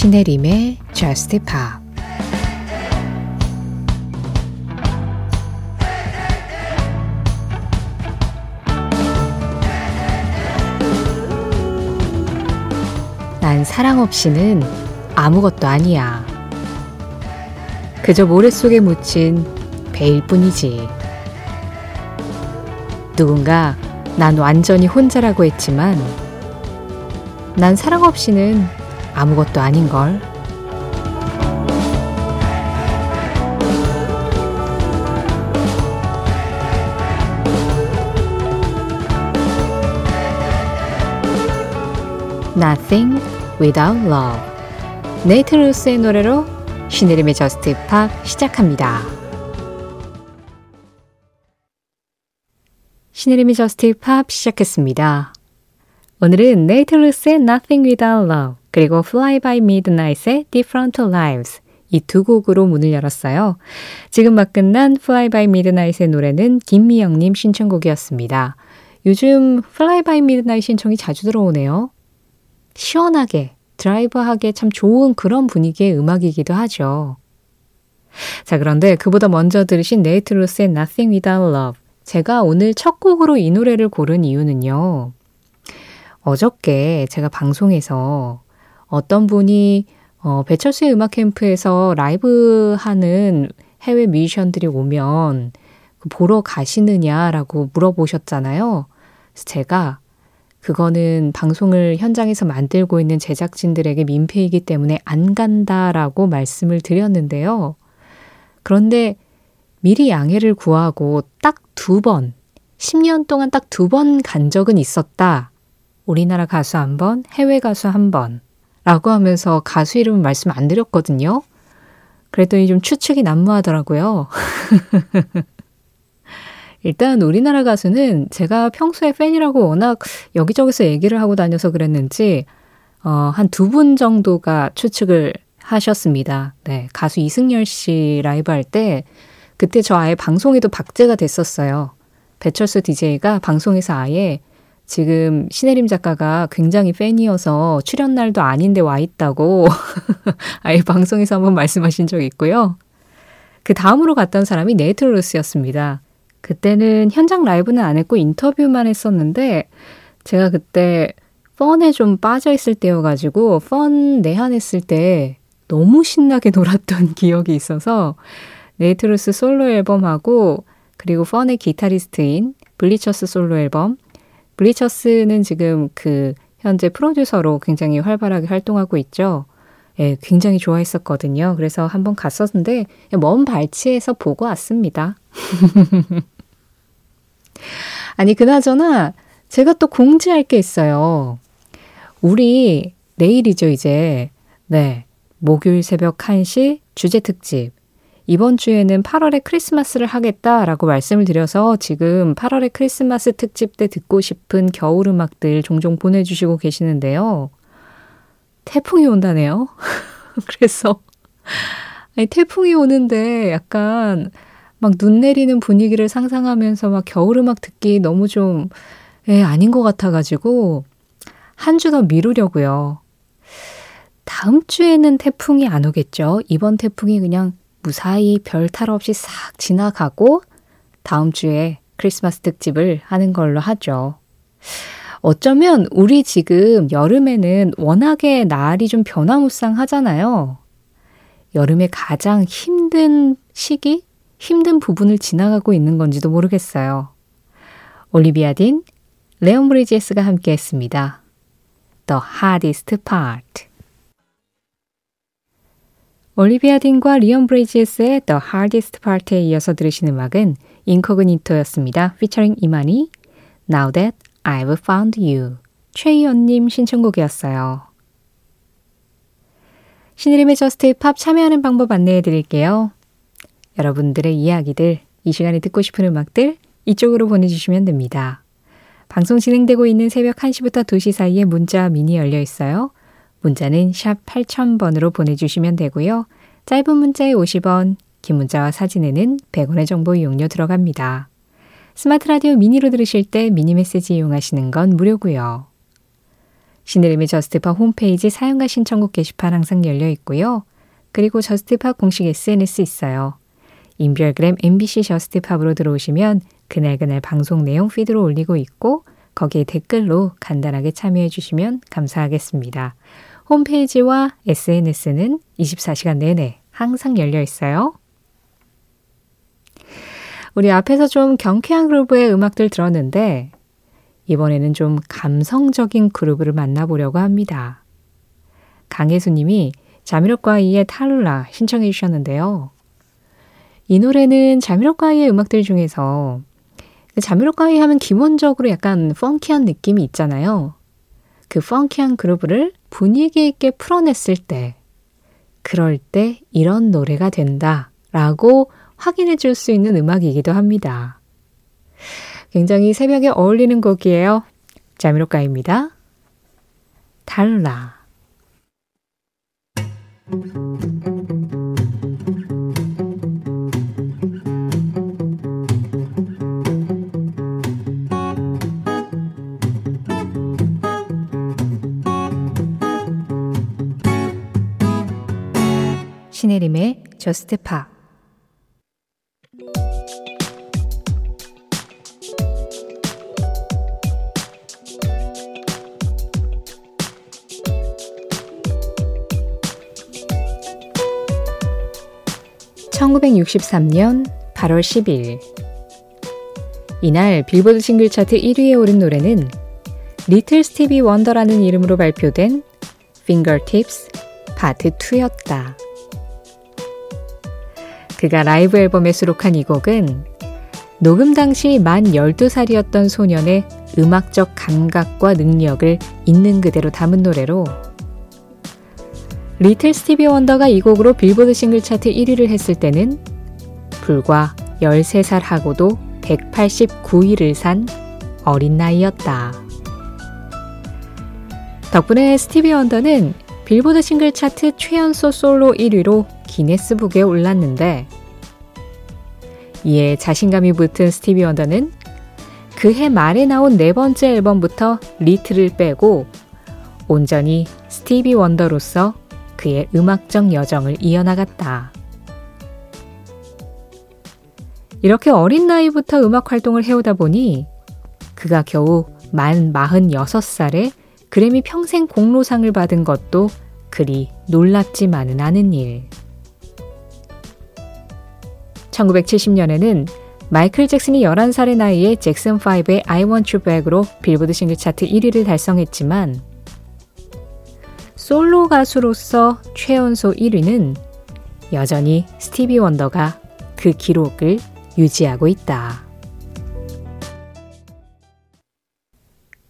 신혜림의 Just Pop 난 사랑 없이는 아무것도 아니야. 그저 모래 속에 묻힌 베일 뿐이지. 누군가 난 완전히 혼자라고 했지만 난 사랑 없이는 아무것도 아닌걸. Nothing Without Love 네이트 루스의 노래로 신혜림의 저스트 팝 시작합니다. 신혜림의 Just Pop 시작했습니다. 오늘은 네이트 루스의 Nothing Without Love 그리고 Fly by Midnight의 Different Lives 이 두 곡으로 문을 열었어요. 지금 막 끝난 Fly by Midnight의 노래는 김미영님 신청곡이었습니다. 요즘 Fly by Midnight 신청이 자주 들어오네요. 시원하게, 드라이브하게 참 좋은 그런 분위기의 음악이기도 하죠. 자, 그런데 그보다 먼저 들으신 네이트루스의 Nothing Without Love. 제가 오늘 첫 곡으로 이 노래를 고른 이유는요. 어저께 제가 방송에서 어떤 분이 어, 배철수의 음악 캠프에서 라이브 하는 해외 뮤지션들이 오면 그 보러 가시느냐라고 물어보셨잖아요. 그래서 제가 그거는 방송을 현장에서 만들고 있는 제작진들에게 민폐이기 때문에 안 간다라고 말씀을 드렸는데요. 그런데 미리 양해를 구하고 딱 두 번, 10년 동안 딱 두 번 간 적은 있었다. 우리나라 가수 한 번, 해외 가수 한 번. 라고 하면서 가수 이름은 말씀 안 드렸거든요. 그랬더니 좀 추측이 난무하더라고요. 일단 우리나라 가수는 제가 평소에 팬이라고 워낙 여기저기서 얘기를 하고 다녀서 그랬는지 어, 한 두 분 정도가 추측을 하셨습니다. 네, 가수 이승열 씨 라이브 할 때 그때 저 아예 방송에도 박제가 됐었어요. 배철수 DJ가 방송에서 아예 지금 신혜림 작가가 굉장히 팬이어서 출연 날도 아닌데 와 있다고 아예 방송에서 한번 말씀하신 적이 있고요. 그 다음으로 갔던 사람이 네이트로스였습니다. 그때는 현장 라이브는 안 했고 인터뷰만 했었는데 제가 그때 펀에 좀 빠져 있을 때여가지고 펀 내한했을 때 너무 신나게 놀았던 기억이 있어서 네이트루스 솔로 앨범하고 그리고 펀의 기타리스트인 블리처스 솔로 앨범 블리처스는 지금 그 현재 프로듀서로 굉장히 활발하게 활동하고 있죠. 예, 굉장히 좋아했었거든요. 그래서 한번 갔었는데 먼 발치에서 보고 왔습니다. 아니, 그나저나 제가 또 공지할 게 있어요. 우리 내일이죠, 이제. 네. 목요일 새벽 1시 주제 특집. 이번 주에는 8월에 크리스마스를 하겠다라고 말씀을 드려서 지금 8월에 크리스마스 특집 때 듣고 싶은 겨울 음악들 종종 보내주시고 계시는데요. 태풍이 온다네요. 그래서 아니, 태풍이 오는데 약간 막 눈 내리는 분위기를 상상하면서 막 겨울 음악 듣기 너무 좀, 예, 아닌 것 같아가지고, 한 주 더 미루려고요. 다음 주에는 태풍이 안 오겠죠? 이번 태풍이 그냥 무사히 별 탈 없이 싹 지나가고, 다음 주에 크리스마스 특집을 하는 걸로 하죠. 어쩌면 우리 지금 여름에는 워낙에 날이 좀 변화무쌍하잖아요. 여름에 가장 힘든 시기, 힘든 부분을 지나가고 있는 건지도 모르겠어요. 올리비아 딘, 레온 브리지에스가 함께 했습니다. The Hardest Part. 올리비아 딘과 리온 브리지에스의 The Hardest Part에 이어서 들으신 음악은 인커그니토였습니다. 피처링 이만희, Now That I've Found You. 최희연님 신청곡이었어요. 신혜림의 Just Pop 참여하는 방법 안내해 드릴게요. 여러분들의 이야기들, 이 시간에 듣고 싶은 음악들 이쪽으로 보내주시면 됩니다. 방송 진행되고 있는 새벽 1시부터 2시 사이에 문자 미니 열려 있어요. 문자는 샵 8000번으로 보내주시면 되고요. 짧은 문자에 50원, 긴 문자와 사진에는 100원의 정보 이용료 들어갑니다. 스마트 라디오 미니로 들으실 때 미니 메시지 이용하시는 건 무료고요. 신혜림의 Just Pop 홈페이지 사연과 신청곡 게시판 항상 열려 있고요. 그리고 Just Pop 공식 SNS 있어요. 인별그램 MBC Just Pop으로 들어오시면 그날그날 방송 내용 피드로 올리고 있고 거기에 댓글로 간단하게 참여해 주시면 감사하겠습니다. 홈페이지와 SNS는 24시간 내내 항상 열려 있어요. 우리 앞에서 좀 경쾌한 groove의 음악들 들었는데 이번에는 좀 감성적인 그룹을 만나보려고 합니다. 강혜수 님이 자미로과이의 탈룰라 신청해 주셨는데요. 이 노래는 자미로과이의 음악들 중에서 자미로과이 하면 기본적으로 약간 펑키한 느낌이 있잖아요. 그 펑키한 그루브를 분위기 있게 풀어냈을 때, 그럴 때 이런 노래가 된다 라고 확인해 줄 수 있는 음악이기도 합니다. 굉장히 새벽에 어울리는 곡이에요. 자미로가입니다. 달라. 저스트 파 (1963년 8월 10일) 이날 빌보드 싱글 차트 1위에 오른 노래는 리틀 스티비 원더라는 이름으로 발표된 Fingertips 파트 2였다. 그가 라이브 앨범에 수록한 이 곡은 녹음 당시 만 12살이었던 소년의 음악적 감각과 능력을 있는 그대로 담은 노래로 리틀 스티비 원더가 이 곡으로 빌보드 싱글 차트 1위를 했을 때는 불과 13살 하고도 89일을 산 어린 나이였다. 덕분에 스티비 원더는 빌보드 싱글 차트 최연소 솔로 1위로 기네스북에 올랐는데 이에 자신감이 붙은 스티비 원더는 그해 말에 나온 네 번째 앨범부터 리틀을 빼고 온전히 스티비 원더로서 그의 음악적 여정을 이어나갔다. 이렇게 어린 나이부터 음악 활동을 해오다 보니 그가 겨우 만 46살에 그래미 평생 공로상을 받은 것도 그리 놀랍지만은 않은 일. 1970년에는 마이클 잭슨이 11살의 나이에 잭슨5의 I Want You Back으로 빌보드 싱글 차트 1위를 달성했지만 솔로 가수로서 최연소 1위는 여전히 스티비 원더가 그 기록을 유지하고 있다.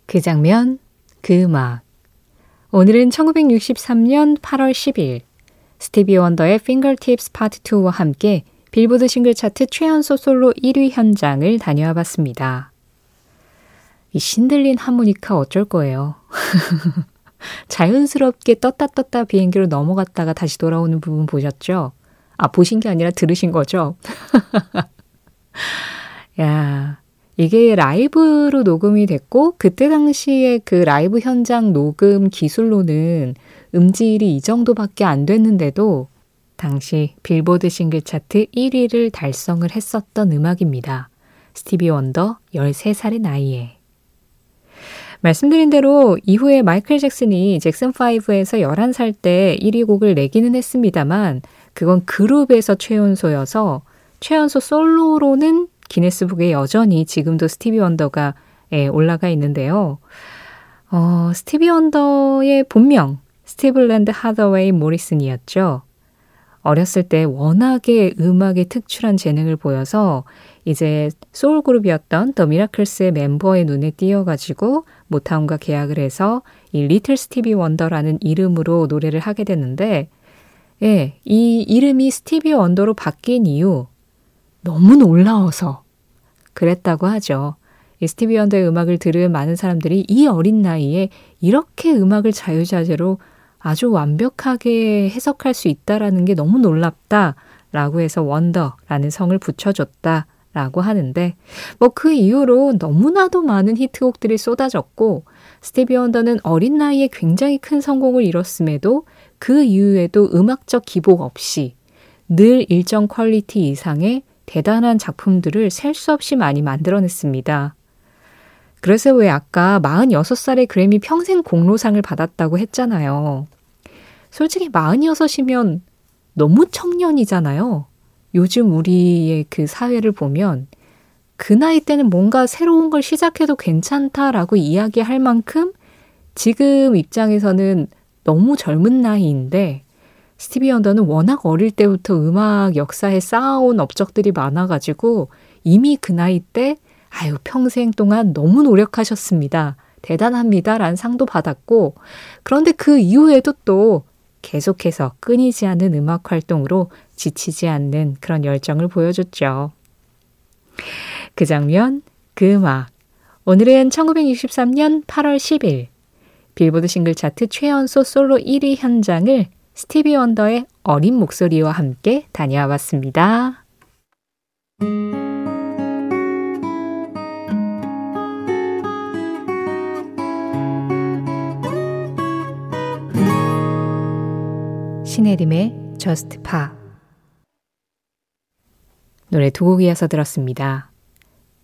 그 장면, 그 음악. 오늘은 1963년 8월 10일 스티비 원더의 Fingertips Part 2와 함께 빌보드 싱글 차트 최연소 솔로 1위 현장을 다녀와 봤습니다. 이 신들린 하모니카 어쩔 거예요. 자연스럽게 떴다 떴다 비행기로 넘어갔다가 다시 돌아오는 부분 보셨죠? 아, 보신 게 아니라 들으신 거죠? 야, 이게 라이브로 녹음이 됐고, 그때 당시에 그 라이브 현장 녹음 기술로는 음질이 이 정도밖에 안 됐는데도 당시 빌보드 싱글 차트 1위를 달성을 했었던 음악입니다. 스티비 원더 13살의 나이에. 말씀드린 대로 이후에 마이클 잭슨이 잭슨5에서 11살 때 1위 곡을 내기는 했습니다만 그건 그룹에서 최연소여서 최연소 솔로로는 기네스북에 여전히 지금도 스티비 원더가 예, 올라가 있는데요. 어, 스티비 원더의 본명 스티블랜드 하더웨이 모리슨이었죠. 어렸을 때 워낙에 음악에 특출한 재능을 보여서 이제 소울 그룹이었던 더 미라클스의 멤버의 눈에 띄어가지고 모타운과 계약을 해서 이 리틀 스티비 원더라는 이름으로 노래를 하게 됐는데, 예, 이 이름이 스티비 원더로 바뀐 이유 너무 놀라워서 그랬다고 하죠. 이 스티비 원더의 음악을 들은 많은 사람들이 이 어린 나이에 이렇게 음악을 자유자재로 아주 완벽하게 해석할 수 있다라는 게 너무 놀랍다 라고 해서 원더라는 성을 붙여줬다. 라고 하는데, 뭐 그 이후로 너무나도 많은 히트곡들이 쏟아졌고, 스티비 원더는 어린 나이에 굉장히 큰 성공을 이뤘음에도 그 이후에도 음악적 기복 없이 늘 일정 quality 이상의 대단한 작품들을 셀 수 없이 많이 만들어냈습니다. 그래서 왜 아까 46살에 그래미 평생 공로상을 받았다고 했잖아요. 솔직히 46이면 너무 청년이잖아요. 요즘 우리의 그 사회를 보면 그 나이 때는 뭔가 새로운 걸 시작해도 괜찮다라고 이야기할 만큼 지금 입장에서는 너무 젊은 나이인데 스티비 언더는 워낙 어릴 때부터 음악 역사에 쌓아온 업적들이 많아가지고 이미 그 나이 때 아유 평생 동안 너무 노력하셨습니다. 대단합니다. 라는 상도 받았고 그런데 그 이후에도 또 계속해서 끊이지 않는 음악 활동으로 지치지 않는 그런 열정을 보여줬죠. 그 장면, 그 음악. 오늘은 1963년 8월 10일 빌보드 싱글 차트 최연소 솔로 1위 현장을 스티비 원더의 어린 목소리와 함께 다녀와 봤습니다. 신혜림의 Just Pop 노래 두 곡 이어서 들었습니다.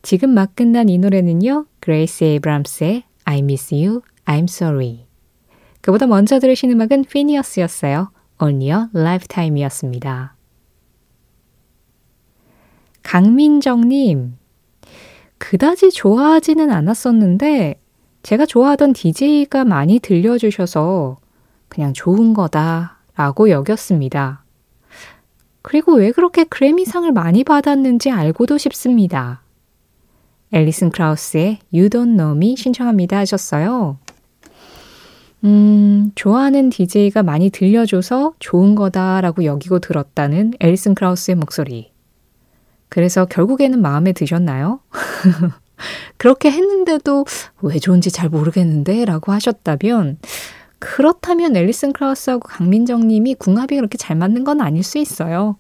지금 막 끝난 이 노래는요. 그레이스 에이브람스의 I Miss You, I'm Sorry 그보다 먼저 들으신 음악은 피니어스였어요. Only a Lifetime이었습니다. 강민정님, 그다지 좋아하지는 않았었는데 제가 좋아하던 DJ가 많이 들려주셔서 그냥 좋은 거다 라고 여겼습니다. 그리고 왜 그렇게 그래미상을 많이 받았는지 알고도 싶습니다. 앨리슨 크라우스의 You Don't Know Me 신청합니다 하셨어요. 음, 좋아하는 DJ가 많이 들려줘서 좋은 거다라고 여기고 들었다는 앨리슨 크라우스의 목소리. 그래서 결국에는 마음에 드셨나요? 그렇게 했는데도 왜 좋은지 잘 모르겠는데 라고 하셨다면 그렇다면 앨리슨 크라우스하고 강민정 님이 궁합이 그렇게 잘 맞는 건 아닐 수 있어요.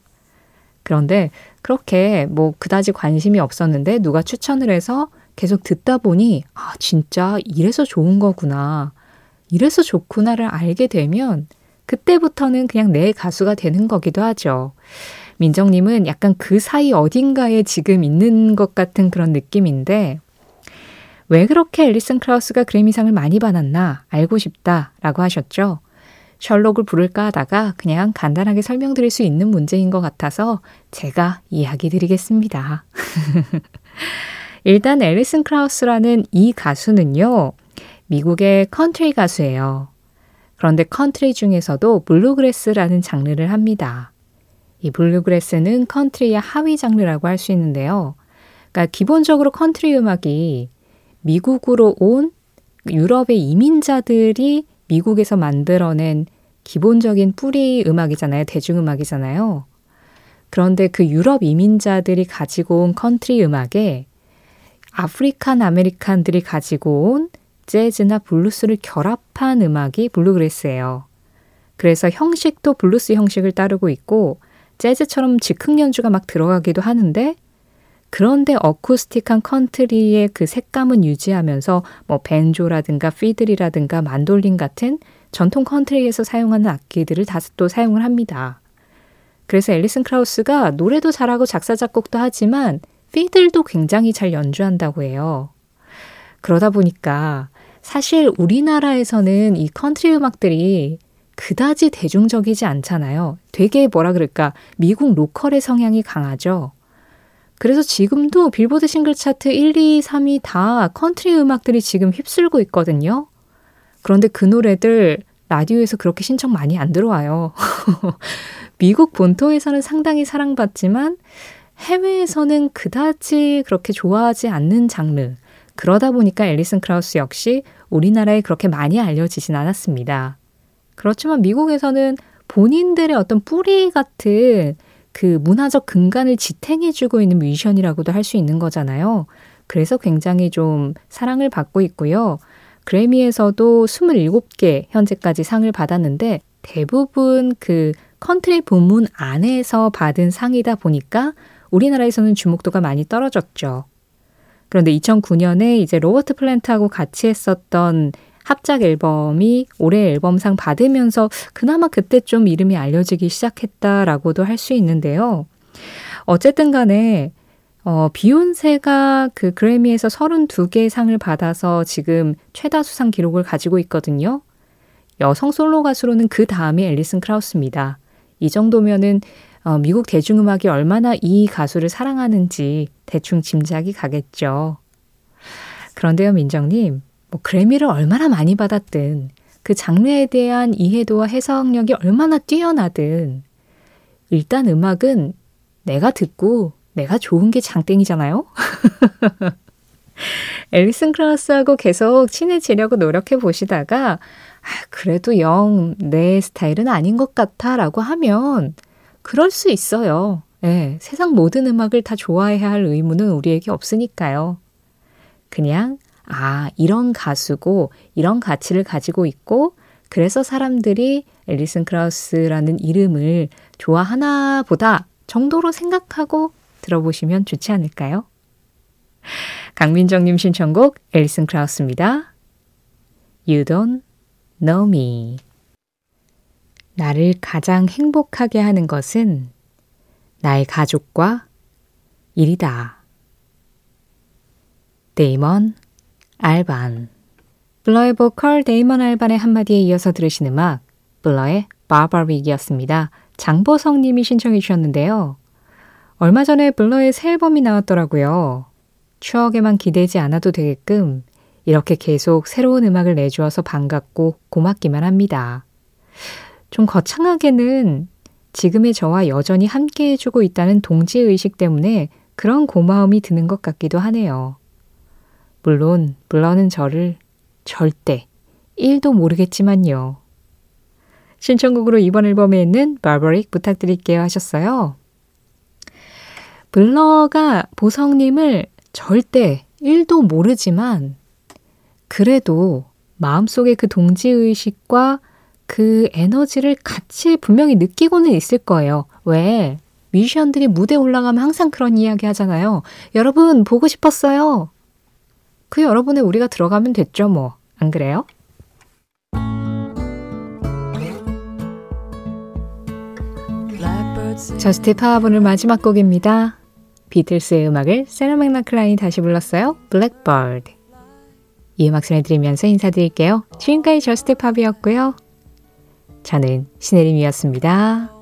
그런데 그렇게 뭐 그다지 관심이 없었는데 누가 추천을 해서 계속 듣다 보니 아, 진짜 이래서 좋은 거구나. 이래서 좋구나를 알게 되면 그때부터는 그냥 내 가수가 되는 거기도 하죠. 민정님은 약간 그 사이 어딘가에 지금 있는 것 같은 그런 느낌인데 왜 그렇게 앨리슨 크라우스가 그래미상을 많이 받았나 알고 싶다라고 하셨죠. 셜록을 부를까 하다가 그냥 간단하게 설명드릴 수 있는 문제인 것 같아서 제가 이야기 드리겠습니다. 일단 앨리슨 크라우스라는 이 가수는요. 미국의 컨트리 가수예요. 그런데 컨트리 중에서도 블루그래스라는 장르를 합니다. 이 블루그래스는 컨트리의 하위 장르라고 할 수 있는데요. 그러니까 기본적으로 컨트리 음악이 미국으로 온 유럽의 이민자들이 미국에서 만들어낸 기본적인 뿌리 음악이잖아요. 대중음악이잖아요. 그런데 그 유럽 이민자들이 가지고 온 컨트리 음악에 African American들이 가지고 온 재즈나 블루스를 결합한 음악이 블루그래스예요. 그래서 형식도 블루스 형식을 따르고 있고 재즈처럼 즉흥 연주가 막 들어가기도 하는데 그런데 어쿠스틱한 컨트리의 그 색감은 유지하면서 뭐 밴조라든가 피들이라든가 만돌린 같은 전통 컨트리에서 사용하는 악기들을 다섯 또 사용을 합니다. 그래서 앨리슨 크라우스가 노래도 잘하고 작사 작곡도 하지만 피들도 굉장히 잘 연주한다고 해요. 그러다 보니까 사실 우리나라에서는 이 컨트리 음악들이 그다지 대중적이지 않잖아요. 되게 뭐라 그럴까 미국 로컬의 성향이 강하죠. 그래서 지금도 빌보드 싱글 차트 1, 2, 3위 다 컨트리 음악들이 지금 휩쓸고 있거든요. 그런데 그 노래들 라디오에서 그렇게 신청 많이 안 들어와요. 미국 본토에서는 상당히 사랑받지만 해외에서는 그다지 그렇게 좋아하지 않는 장르. 그러다 보니까 앨리슨 크라우스 역시 우리나라에 그렇게 많이 알려지진 않았습니다. 그렇지만 미국에서는 본인들의 어떤 뿌리 같은 그 문화적 근간을 지탱해주고 있는 뮤지션이라고도 할 수 있는 거잖아요. 그래서 굉장히 좀 사랑을 받고 있고요. 그래미에서도 27개 현재까지 상을 받았는데 대부분 그 컨트리 부문 안에서 받은 상이다 보니까 우리나라에서는 주목도가 많이 떨어졌죠. 그런데 2009년에 이제 로버트 플랜트하고 같이 했었던 합작 앨범이 올해 앨범상 받으면서 그나마 그때 좀 이름이 알려지기 시작했다라고도 할 수 있는데요. 어쨌든 간에 어, 비욘세가 그 그래미에서 32개 상을 받아서 지금 최다 수상 기록을 가지고 있거든요. 여성 솔로 가수로는 그 다음이 앨리슨 크라우스입니다. 이 정도면은 어, 미국 대중음악이 얼마나 이 가수를 사랑하는지 대충 짐작이 가겠죠. 그런데요, 민정님, 뭐 그래미를 얼마나 많이 받았든 그 장르에 대한 이해도와 해석력이 얼마나 뛰어나든 일단 음악은 내가 듣고 내가 좋은 게 장땡이잖아요? 앨리슨 크라우스하고 계속 친해지려고 노력해 보시다가 아, 그래도 영 내 스타일은 아닌 것 같아 라고 하면 그럴 수 있어요. 예, 세상 모든 음악을 다 좋아해야 할 의무는 우리에게 없으니까요. 그냥 아, 이런 가수고 이런 가치를 가지고 있고 그래서 사람들이 앨리슨 크라우스라는 이름을 좋아하나 보다 정도로 생각하고 들어보시면 좋지 않을까요? 강민정님 신청곡 앨리슨 크라우스입니다. You don't know me. 나를 가장 행복하게 하는 것은 나의 가족과 일이다. 데이먼 알반 블러의 보컬 데이먼 알반의 한마디에 이어서 들으신 음악 블러의 Barbaric이었습니다. 장보성 님이 신청해 주셨는데요. 얼마 전에 블러의 새 앨범이 나왔더라고요. 추억에만 기대지 않아도 되게끔 이렇게 계속 새로운 음악을 내주어서 반갑고 고맙기만 합니다. 좀 거창하게는 지금의 저와 여전히 함께 해주고 있다는 동지의식 때문에 그런 고마움이 드는 것 같기도 하네요. 물론 블러는 저를 절대 1도 모르겠지만요. 신청곡으로 이번 앨범에 있는 바버릭 부탁드릴게요 하셨어요. 블러가 보성님을 절대 1도 모르지만 그래도 마음속에 그 동지의식과 그 에너지를 같이 분명히 느끼고는 있을 거예요. 왜? 뮤지션들이 무대 올라가면 항상 그런 이야기 하잖아요. 여러분, 보고 싶었어요. 그 여러분의 우리가 들어가면 됐죠, 뭐. 안 그래요? 파업 오늘 마지막 곡입니다. 비틀스의 음악을 세라 맥락클라인이 다시 불렀어요. 블랙버드. 이 음악 전해드리면서 인사드릴게요. 지금까지 저스트 팝이었고요. 저는 신혜림이었습니다.